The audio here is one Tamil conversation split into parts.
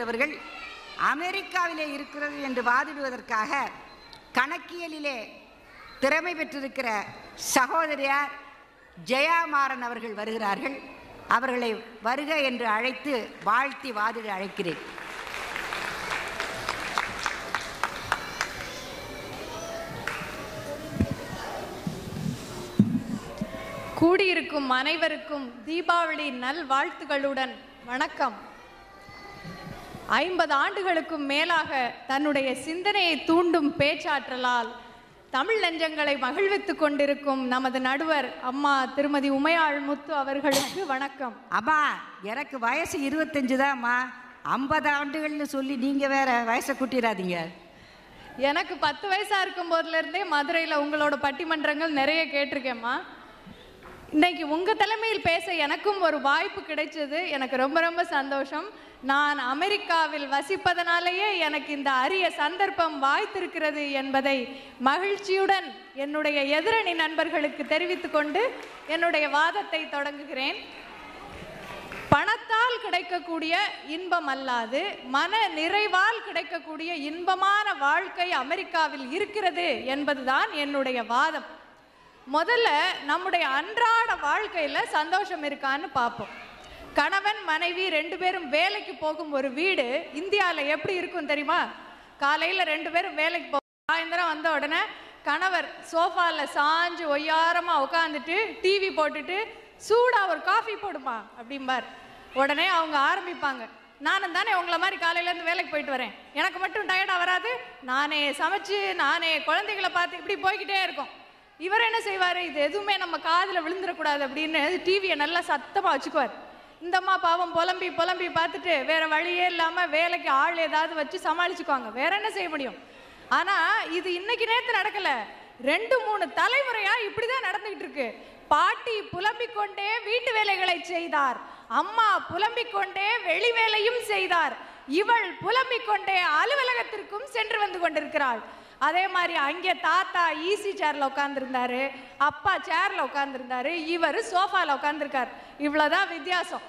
அவர்கள் அமெரிக்காவிலே இருக்கிறது என்று வாதிடுவதற்காக கணக்கியலிலே திறமை பெற்றிருக்கிற சகோதரியார் ஜெயாமாறன் அவர்கள் வருகிறார்கள். அவர்களை வருக என்று அழைத்து வாழ்த்தி வாதிட அழைக்கிறேன். கூடியிருக்கும் அனைவருக்கும் தீபாவளி நல் வாழ்த்துகளுடன் வணக்கம். ஐம்பது ஆண்டுகளுக்கும் மேலாக தன்னுடைய சிந்தனையை தூண்டும் பேச்சாற்றலால் தமிழ் நெஞ்சங்களை மகிழ்வித்துக் கொண்டிருக்கும் நமது நடுவர் அம்மா திருமதி உமையாள் முத்து அவர்களுக்கு வணக்கம். அம்மா எனக்கு வயசு இருபத்தஞ்சு தான்மா ஐம்பது ஆண்டுகள்னு சொல்லி நீங்கள் வேற வயசை கூட்டிடாதீங்க எனக்கு பத்து வயசா இருக்கும் போதுல இருந்தே மதுரையில உங்களோட பட்டிமன்றங்கள் நிறைய கேட்டிருக்கேம்மா. இன்னைக்கு உங்கள் தலைமையில் பேச எனக்கும் ஒரு வாய்ப்பு கிடைச்சது. எனக்கு ரொம்ப ரொம்ப சந்தோஷம். நான் அமெரிக்காவில் வசிப்பதனாலேயே எனக்கு இந்த அரிய சந்தர்ப்பம் வாய்த்திருக்கிறது என்பதை மகிழ்ச்சியுடன் என்னுடைய எதிரணி நண்பர்களுக்கு தெரிவித்துக்கொண்டு என்னுடைய வாதத்தை தொடங்குகிறேன். பணத்தால் கிடைக்கக்கூடிய இன்பம் அல்லாது மன நிறைவால் கிடைக்கக்கூடிய இன்பமான வாழ்க்கை அமெரிக்காவில் இருக்கிறது என்பதுதான் என்னுடைய வாதம். முதல்ல நம்முடைய அன்றாட வாழ்க்கையில் சந்தோஷம் இருக்கான்னு பார்ப்போம். கணவன் மனைவி ரெண்டு பேரும் வேலைக்கு போகும் ஒரு வீடு இந்தியாவில் எப்படி இருக்கும் தெரியுமா? காலையில் ரெண்டு பேரும் வேலைக்கு போ சாயந்தரம் வந்த உடனே கணவர் சோஃபாவில் சாஞ்சு ஒய்யாரமாக உட்காந்துட்டு டிவி போட்டுட்டு சூடாக ஒரு காஃபி போடுமா? அப்படிம்பார். உடனே அவங்க ஆரம்பிப்பாங்க. நானும் தானே உங்களை மாதிரி காலையிலேருந்து வேலைக்கு போயிட்டு வரேன். எனக்கு மட்டும் டயர்டாக வராது. நானே சமைச்சு நானே குழந்தைகளை பார்த்து இப்படி போய்கிட்டே இருக்கோம். இவர் என்ன செய்வார்? இது எதுவுமே நம்ம காதில் விழுந்துடக்கூடாது அப்படின்னு டிவியை நல்லா சத்தமாக வச்சுக்குவார். இந்தம்மா பாவம் புலம்பி புலம்பி பார்த்துட்டு வேற வழியே இல்லாமல் வேலைக்கு ஆள் ஏதாவது வச்சு சமாளிச்சுக்குவாங்க. வேற என்ன செய்ய முடியும்? ஆனால் இது இன்னைக்கு நேற்று நடக்கலை. ரெண்டு மூணு தலைமுறையா இப்படிதான் நடந்துகிட்டு இருக்கு. பாட்டி புலம்பிக் கொண்டே வீட்டு வேலைகளை செய்தார். அம்மா புலம்பிக் கொண்டே வெளி வேலையும் செய்தார். இவள் புலம்பிக் கொண்டே அலுவலகத்திற்கும் சென்று வந்து கொண்டிருக்கிறாள். அதே மாதிரி அங்கே தாத்தா ஈசி சேரில் உட்காந்துருந்தாரு அப்பா சேரில் உட்காந்துருந்தாரு இவர் சோஃபாவில் உட்காந்துருக்கார் இவ்வளோதான் வித்தியாசம்.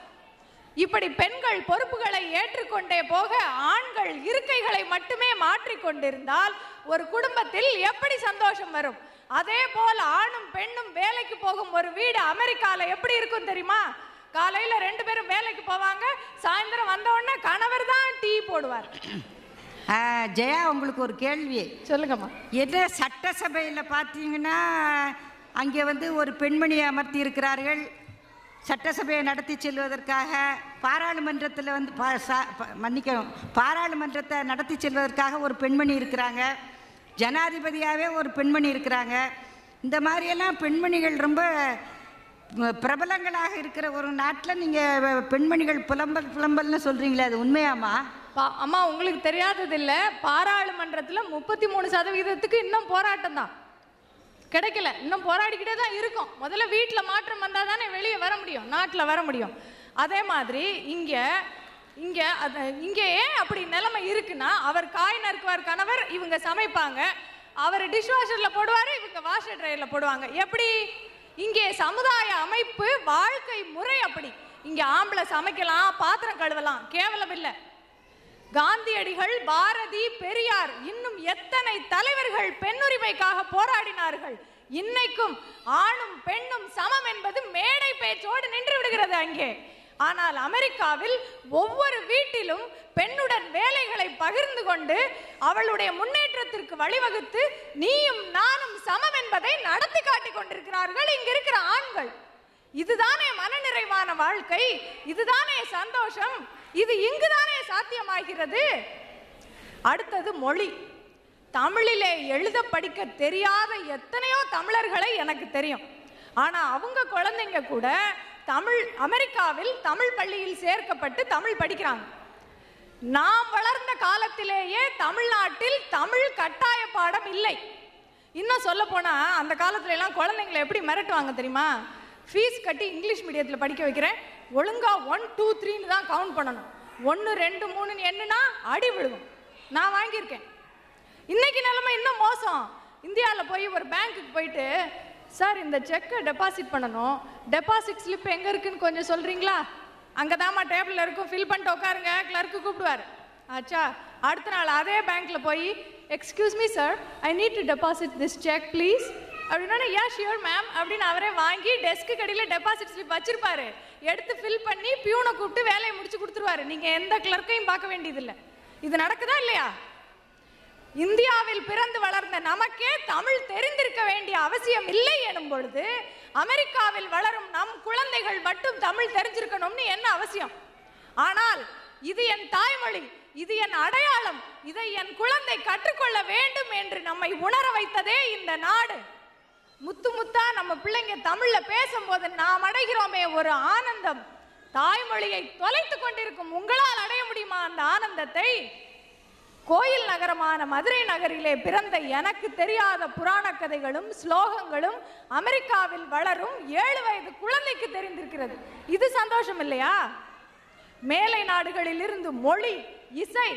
இப்படி பெண்கள் பொறுப்புகளை ஏற்றுக்கொண்டே போக ஆண்கள் இருக்கைகளை மட்டுமே மாற்றிக்கொண்டிருந்தால் ஒரு குடும்பத்தில் எப்படி சந்தோஷம் வரும்? அதே போல் ஆணும் பெண்ணும் வேலைக்கு போகும் ஒரு வீடு அமெரிக்காவில் எப்படி இருக்கும் தெரியுமா? காலையில ரெண்டு பேரும் வேலைக்கு போவாங்க சாயந்தரம் வந்த உடனே கணவர் தான் டீ போடுவார். ஜெயா உங்களுக்கு ஒரு கேள்வி. சொல்லுங்கம்மா. என்ன சட்டசபையில் பார்த்தீங்கன்னா அங்கே வந்து ஒரு பெண்மணியை அமர்த்தி இருக்கிறார்கள் சட்டசபையை நடத்தி செல்வதற்காக பாராளுமன்றத்தில் வந்து பா சா- மன்னிக்கணும். பாராளுமன்றத்தை நடத்தி செல்வதற்காக ஒரு பெண்மணி இருக்கிறாங்க. ஜனாதிபதியாகவே ஒரு பெண்மணி இருக்கிறாங்க. இந்த மாதிரியெல்லாம் பெண்மணிகள் ரொம்ப பிரபலங்களாக இருக்கிற ஒரு நாட்டில் நீங்கள் பெண்மணிகள் புலம்பல் புலம்பல்னு சொல்கிறீங்களே அது உண்மையாம்மா? பா- அம்மா உங்களுக்கு தெரியாதது பாராளுமன்றத்தில் முப்பத்தி மூணு சதவீதத்துக்கு இன்னும் போராட்டம் தான் கிடைக்கல. இன்னும் போராடிக்கிட்டே தான் இருக்கும். முதல்ல வீட்டில் மாற்றம் வந்தால் தானே வெளியே வர முடியும் நாட்டில் வர முடியும். அதே மாதிரி இங்கே இங்கே அது இங்கே ஏன் அப்படி நிலைமை இருக்குன்னா அவர் காய் நறுக்குவார் கணவர் இவங்க சமைப்பாங்க. அவர் டிஷ் வாஷரில் போடுவார் இவங்க வாஷர் ட்ரையரில் போடுவாங்க. எப்படி? இங்கே சமுதாய அமைப்பு வாழ்க்கை முறை அப்படி. இங்கே ஆம்பளை சமைக்கலாம் பாத்திரம் கழுவலாம் கேவலம் இல்லை. காந்தியடிகள் பாரதி பெரியார் இன்னும் எத்தனை தலைவர்கள் பெண்ணுரிமைக்காக போராடினார்கள்? இன்னைக்கும் ஆணும் பெண்ணும் சமம் என்பது மேடை பேச்சோடு நின்று விடுகிறது அங்கே. ஆனால் அமெரிக்காவில் ஒவ்வொரு வீட்டிலும் பெண்ணுடன் வேலைகளை பகிர்ந்து கொண்டு அவளுடைய முன்னேற்றத்திற்கு வழிவகுத்து நீயும் நானும் சமம் என்பதை நடத்தி காட்டிக் கொண்டிருக்கிறார்கள் இங்கிருக்கிற ஆண்கள். இதுதானே மனநிறைவான வாழ்க்கை இதுதானே சந்தோஷம் இது இங்குதானே சாத்தியமாகிறது. அடுத்தது மொழி. தமிழிலே எழுத படிக்க தெரியாத எத்தனையோ தமிழர்களை எனக்கு தெரியும். ஆனா அவங்க குழந்தைங்க கூட தமிழ் அமெரிக்காவில் தமிழ் பள்ளியில் சேர்க்கப்பட்டு தமிழ் படிக்கிறாங்க. நாம் வளர்ந்த காலத்திலேயே தமிழ்நாட்டில் தமிழ் கட்டாய பாடம் இல்லை. இன்னும் சொல்ல போனா அந்த காலத்துல எல்லாம் குழந்தைங்களை எப்படி மிரட்டுவாங்க தெரியுமா? ஃபீஸ் கட்டி இங்கிலீஷ் மீடியத்தில் படிக்க வைக்கிறேன். ஒழுங்கா ஒன் டூ த்ரீன்னு தான் கவுண்ட் பண்ணணும். ஒன்று ரெண்டு மூணுன்னு என்னன்னா அடி விழுகும். நான் வாங்கியிருக்கேன். இன்னைக்கு நிலைமை இன்னும் மோசம். இந்தியாவில் போய் ஒரு பேங்க்குக்கு போயிட்டு சார் இந்த செக்கை டெபாசிட் பண்ணணும். டெபாசிட் ஸ்லிப் எங்கே இருக்குன்னு கொஞ்சம் சொல்கிறீங்களா அங்கே தாம்மா டேபிளில் இருக்கும். ஃபில் பண்ணிட்டு உட்காருங்க. கிளர்க்கு கூப்பிடுவார். ஆச்சா அடுத்த நாள் அதே பேங்க்கில் போய் excuse me sir I need to deposit this cheque please அப்படின்னா யா ஷியோர் மேம் அப்படின்னு அவரே வாங்கி டெஸ்க்கு கடையில் டெபாசிட் ஸ்லிப் வச்சிருப்பாரு. எடுத்து ஃபில் பண்ணி பியூனை கூப்பிட்டு வேலையை முடிச்சு கொடுத்துருவாரு. நீங்க எந்த கிளர்க்கையும் பார்க்க வேண்டியதில்லை. இது நடக்குதா இல்லையா? இந்தியாவில் பிறந்து வளர்ந்த நமக்கே தமிழ் தெரிந்திருக்க வேண்டிய அவசியம் இல்லை எனும் பொழுது அமெரிக்காவில் வளரும் நம் குழந்தைகள் மட்டும் தமிழ் தெரிஞ்சிருக்கணும்னு என்ன அவசியம்? ஆனால் இது என் தாய்மொழி இது என் அடையாளம் இதை என் குழந்தை கற்றுக்கொள்ள வேண்டும் என்று நம்மை உணர வைத்ததே இந்த நாடு. முத்து முத்தா நம்ம பிள்ளைங்க தமிழ்ல பேசும்போது நாம் அடைகிறோமே ஒரு ஆனந்தம். தாய்மொழியை தொலைத்து கொண்டிருக்கும் உங்களால் அடைய முடியுமா அந்த ஆனந்தத்தை? கோயில் நகரமான மதுரை நகரிலே பிறந்த எனக்கு தெரியாத புராண கதைகளும் ஸ்லோகங்களும் அமெரிக்காவில் வளரும் ஏழு வயது குழந்தைக்கு தெரிந்திருக்கிறது. இது சந்தோஷம் இல்லையா? மேலை நாடுகளில் இருந்து மொழி இசை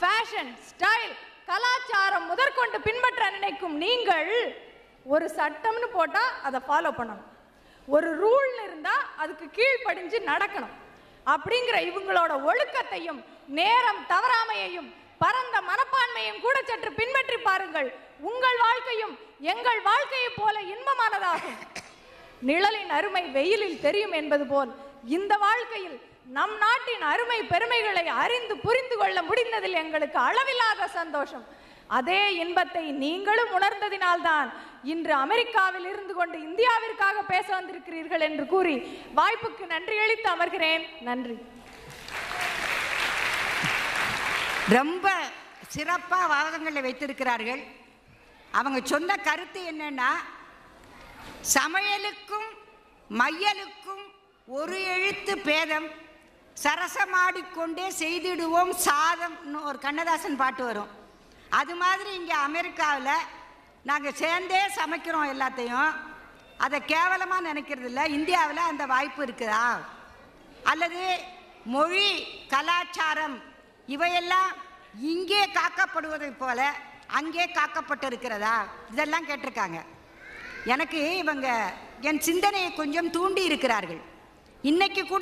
ஃபேஷன் ஸ்டைல் கலாச்சாரம் முதற்கொண்டு பின்பற்ற நினைக்கும் நீங்கள் ஒரு சட்டம்னு போட்டால் அதை ஃபாலோ பண்ணணும். ஒரு ரூல்னு இருந்தால் அதுக்கு கீழ்ப்படிஞ்சு நடக்கணும். அப்படிங்கிற இவங்களோட ஒழுக்கத்தையும் நேரம் தவறாமையையும் பரந்த மனப்பான்மையும் கூட சற்று பின்பற்றி பாருங்கள். உங்கள் வாழ்க்கையும் எங்கள் வாழ்க்கையைப் போல இன்பமானதாகும். நிழலின் அருமை வெயிலில் தெரியும் என்பது போல் இந்த வாழ்க்கையில் நம் நாட்டின் அருமை பெருமைகளை அறிந்து புரிந்து கொள்ள முடிந்ததில் எங்களுக்கு அளவில்லாத சந்தோஷம். அதே இன்பத்தை நீங்களும் உணர்ந்ததினால்தான் இன்று அமெரிக்காவில் இருந்து கொண்டு இந்தியாவிற்காக பேச வந்திருக்கிறீர்கள் என்று கூறி வாய்ப்புக்கு நன்றி அளித்து அமர்கிறேன். நன்றி. ரொம்ப சிறப்பாக வாதங்களை வைத்திருக்கிறார்கள். அவங்க சொந்த கருத்து என்னன்னா சமையலுக்கும் மையலுக்கும் ஒரு எழுத்து பேதம். சரசமாடிக்கொண்டே செய்திடுவோம் சாதம்னு ஒரு கண்ணதாசன் பாட்டு வரும். அது மாதிரி இங்கே அமெரிக்காவில் நாங்கள் சேர்ந்தே சமைக்கிறோம் எல்லாத்தையும். அதை கேவலமாக நினைக்கிறது இல்லை. இந்தியாவில் அந்த வாய்ப்பு இருக்குதா? அல்லது மொழி கலாச்சாரம் இவையெல்லாம் இங்கே காக்கப்படுவதை போல அங்கே காக்கப்பட்டு இருக்கிறதா இதெல்லாம் கேட்டிருக்காங்க. எனக்கு இவங்க என் சிந்தனையை கொஞ்சம் தூண்டி இருக்கிறார்கள். இன்னைக்கு கூட